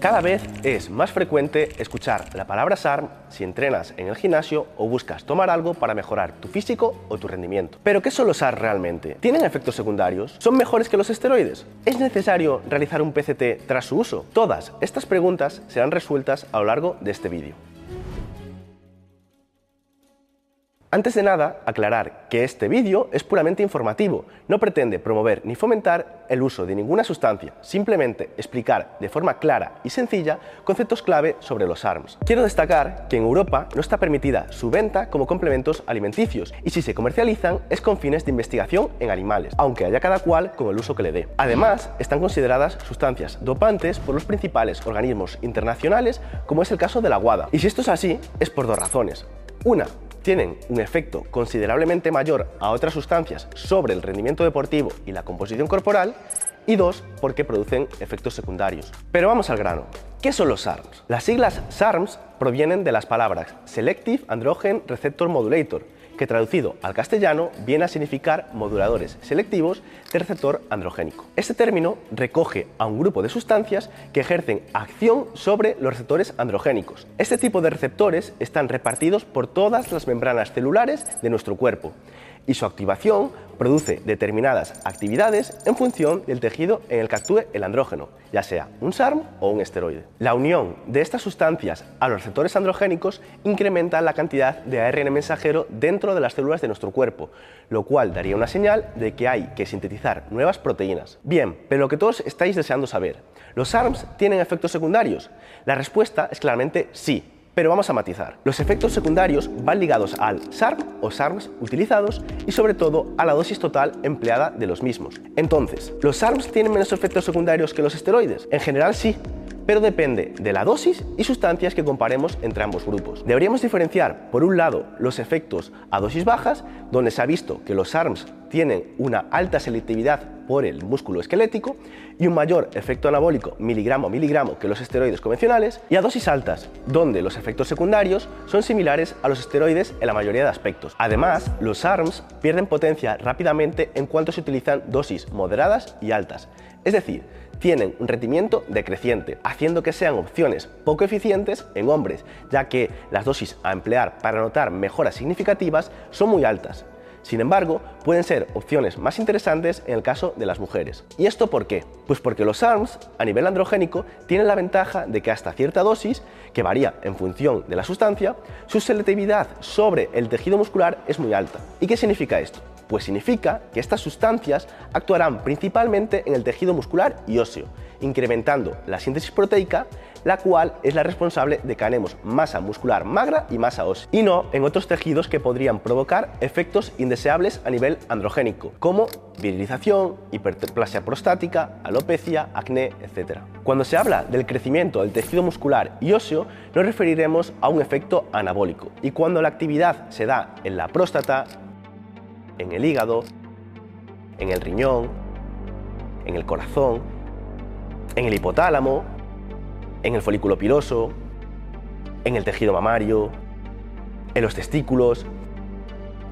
Cada vez es más frecuente escuchar la palabra SARM si entrenas en el gimnasio o buscas tomar algo para mejorar tu físico o tu rendimiento. Pero ¿qué son los SARM realmente? ¿Tienen efectos secundarios? ¿Son mejores que los esteroides? ¿Es necesario realizar un PCT tras su uso? Todas estas preguntas serán resueltas a lo largo de este vídeo. Antes de nada, aclarar que este vídeo es puramente informativo, no pretende promover ni fomentar el uso de ninguna sustancia, simplemente explicar de forma clara y sencilla conceptos clave sobre los ARMS. Quiero destacar que en Europa no está permitida su venta como complementos alimenticios y si se comercializan es con fines de investigación en animales, aunque haya cada cual con el uso que le dé. Además, están consideradas sustancias dopantes por los principales organismos internacionales, como es el caso de la WADA. Y si esto es así, es por dos razones. Una, tienen un efecto considerablemente mayor a otras sustancias sobre el rendimiento deportivo y la composición corporal, y dos, porque producen efectos secundarios. Pero vamos al grano. ¿Qué son los SARMs? Las siglas SARMs provienen de las palabras Selective Androgen Receptor Modulator, que traducido al castellano viene a significar moduladores selectivos de receptor androgénico. Este término recoge a un grupo de sustancias que ejercen acción sobre los receptores androgénicos. Este tipo de receptores están repartidos por todas las membranas celulares de nuestro cuerpo y su activación produce determinadas actividades en función del tejido en el que actúe el andrógeno, ya sea un SARM o un esteroide. La unión de estas sustancias a los receptores androgénicos incrementa la cantidad de ARN mensajero dentro de las células de nuestro cuerpo, lo cual daría una señal de que hay que sintetizar nuevas proteínas. Bien, pero lo que todos estáis deseando saber, ¿los SARMs tienen efectos secundarios? La respuesta es claramente sí, pero vamos a matizar. Los efectos secundarios van ligados al SARM o SARMs utilizados y sobre todo a la dosis total empleada de los mismos. Entonces, ¿los SARMs tienen menos efectos secundarios que los esteroides? En general sí, pero depende de la dosis y sustancias que comparemos entre ambos grupos. Deberíamos diferenciar, por un lado, los efectos a dosis bajas, donde se ha visto que los SARMs tienen una alta selectividad por el músculo esquelético y un mayor efecto anabólico miligramo a miligramo que los esteroides convencionales, y a dosis altas, donde los efectos secundarios son similares a los esteroides en la mayoría de aspectos. Además, los SARMs pierden potencia rápidamente en cuanto se utilizan dosis moderadas y altas, es decir, tienen un rendimiento decreciente, haciendo que sean opciones poco eficientes en hombres, ya que las dosis a emplear para notar mejoras significativas son muy altas. Sin embargo, pueden ser opciones más interesantes en el caso de las mujeres. ¿Y esto por qué? Pues porque los ARMS a nivel androgénico tienen la ventaja de que hasta cierta dosis, que varía en función de la sustancia, su selectividad sobre el tejido muscular es muy alta. ¿Y qué significa esto? Pues significa que estas sustancias actuarán principalmente en el tejido muscular y óseo, incrementando la síntesis proteica, la cual es la responsable de que ganemos masa muscular magra y masa ósea, y no en otros tejidos que podrían provocar efectos indeseables a nivel androgénico, como virilización, hiperplasia prostática, alopecia, acné, etc. Cuando se habla del crecimiento del tejido muscular y óseo, nos referiremos a un efecto anabólico, y cuando la actividad se da en la próstata, en el hígado, en el riñón, en el corazón, en el hipotálamo, en el folículo piloso, en el tejido mamario, en los testículos,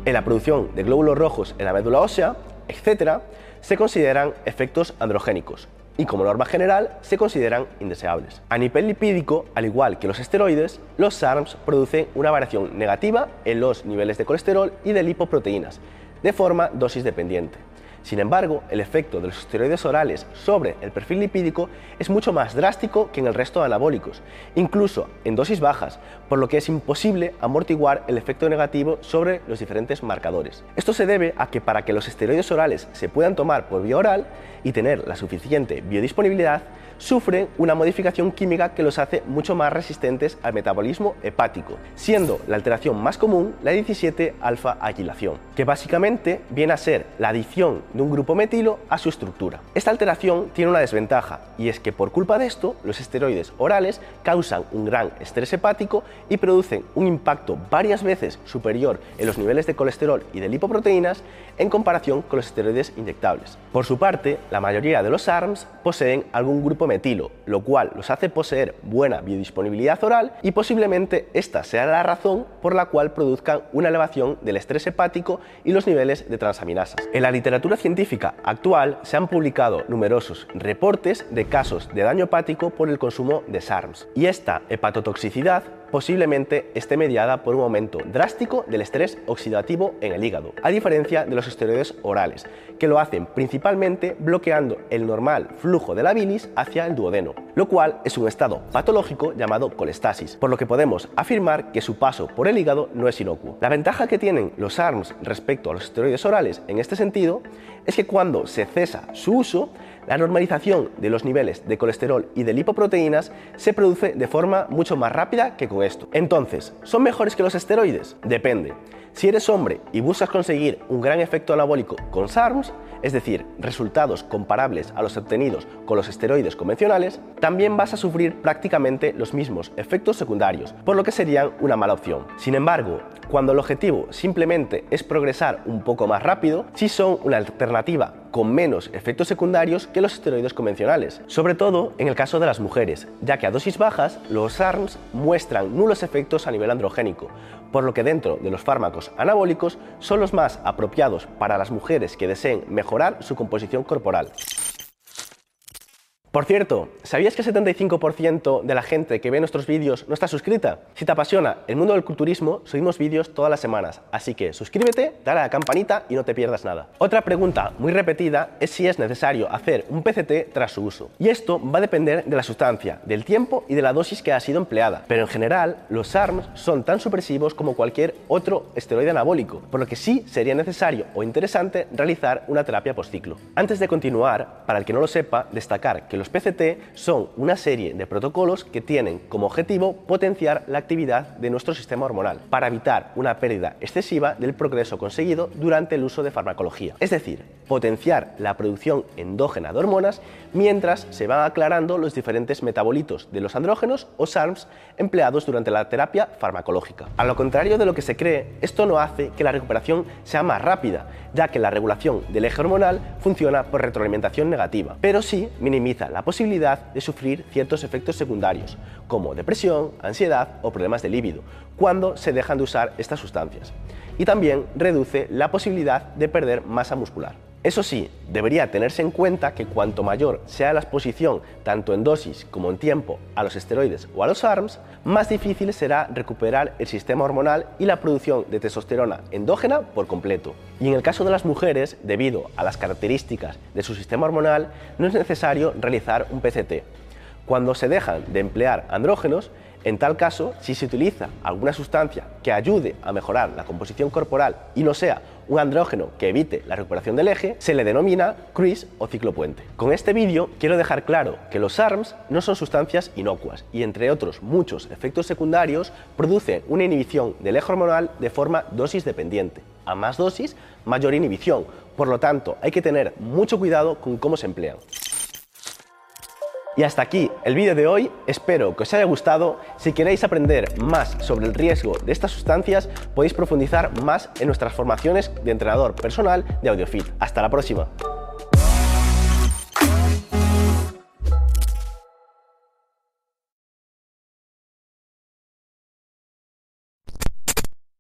en la producción de glóbulos rojos en la médula ósea, etc., se consideran efectos androgénicos y como norma general se consideran indeseables. A nivel lipídico, al igual que los esteroides, los SARMs producen una variación negativa en los niveles de colesterol y de lipoproteínas, de forma dosis dependiente. Sin embargo, el efecto de los esteroides orales sobre el perfil lipídico es mucho más drástico que en el resto de anabólicos, incluso en dosis bajas, por lo que es imposible amortiguar el efecto negativo sobre los diferentes marcadores. Esto se debe a que para que los esteroides orales se puedan tomar por vía oral y tener la suficiente biodisponibilidad, sufren una modificación química que los hace mucho más resistentes al metabolismo hepático, siendo la alteración más común la 17-alfa-aquilación, que básicamente viene a ser la adición un grupo metilo a su estructura. Esta alteración tiene una desventaja y es que por culpa de esto los esteroides orales causan un gran estrés hepático y producen un impacto varias veces superior en los niveles de colesterol y de lipoproteínas en comparación con los esteroides inyectables. Por su parte, la mayoría de los ARMS poseen algún grupo metilo, lo cual los hace poseer buena biodisponibilidad oral y posiblemente esta sea la razón por la cual produzcan una elevación del estrés hepático y los niveles de transaminasas. En la literatura científica actual se han publicado numerosos reportes de casos de daño hepático por el consumo de SARMs. Y esta hepatotoxicidad posiblemente esté mediada por un aumento drástico del estrés oxidativo en el hígado, a diferencia de los esteroides orales, que lo hacen principalmente bloqueando el normal flujo de la bilis hacia el duodeno, lo cual es un estado patológico llamado colestasis, por lo que podemos afirmar que su paso por el hígado no es inocuo. La ventaja que tienen los ARMS respecto a los esteroides orales en este sentido es que cuando se cesa su uso, la normalización de los niveles de colesterol y de lipoproteínas se produce de forma mucho más rápida que con esto. Entonces, ¿son mejores que los esteroides? Depende. Si eres hombre y buscas conseguir un gran efecto anabólico con SARMs, es decir, resultados comparables a los obtenidos con los esteroides convencionales, también vas a sufrir prácticamente los mismos efectos secundarios, por lo que serían una mala opción. Sin embargo, cuando el objetivo simplemente es progresar un poco más rápido, sí son una alternativa con menos efectos secundarios que los esteroides convencionales, sobre todo en el caso de las mujeres, ya que a dosis bajas los ARMS muestran nulos efectos a nivel androgénico, por lo que dentro de los fármacos anabólicos son los más apropiados para las mujeres que deseen mejorar su composición corporal. Por cierto, ¿sabías que el 75% de la gente que ve nuestros vídeos no está suscrita? Si te apasiona el mundo del culturismo, subimos vídeos todas las semanas, así que suscríbete, dale a la campanita y no te pierdas nada. Otra pregunta muy repetida es si es necesario hacer un PCT tras su uso. Y esto va a depender de la sustancia, del tiempo y de la dosis que ha sido empleada. Pero en general, los ARMS son tan supresivos como cualquier otro esteroide anabólico, por lo que sí sería necesario o interesante realizar una terapia postciclo. Antes de continuar, para el que no lo sepa, destacar que los PCT son una serie de protocolos que tienen como objetivo potenciar la actividad de nuestro sistema hormonal para evitar una pérdida excesiva del progreso conseguido durante el uso de farmacología. Es decir, potenciar la producción endógena de hormonas mientras se van aclarando los diferentes metabolitos de los andrógenos o SARMs empleados durante la terapia farmacológica. A lo contrario de lo que se cree, esto no hace que la recuperación sea más rápida, ya que la regulación del eje hormonal funciona por retroalimentación negativa, pero sí minimiza la posibilidad de sufrir ciertos efectos secundarios, como depresión, ansiedad o problemas de líbido, cuando se dejan de usar estas sustancias. Y también reduce la posibilidad de perder masa muscular. Eso sí, debería tenerse en cuenta que cuanto mayor sea la exposición, tanto en dosis como en tiempo, a los esteroides o a los ARMS, más difícil será recuperar el sistema hormonal y la producción de testosterona endógena por completo. Y en el caso de las mujeres, debido a las características de su sistema hormonal, no es necesario realizar un PCT. Cuando se dejan de emplear andrógenos, en tal caso, si se utiliza alguna sustancia que ayude a mejorar la composición corporal y no sea un andrógeno que evite la recuperación del eje, se le denomina CRIS o ciclopuente. Con este vídeo quiero dejar claro que los ARMS no son sustancias inocuas y entre otros muchos efectos secundarios producen una inhibición del eje hormonal de forma dosis dependiente. A más dosis, mayor inhibición. Por lo tanto, hay que tener mucho cuidado con cómo se emplean. Y hasta aquí el vídeo de hoy, espero que os haya gustado. Si queréis aprender más sobre el riesgo de estas sustancias, podéis profundizar más en nuestras formaciones de entrenador personal de AudioFit. Hasta la próxima.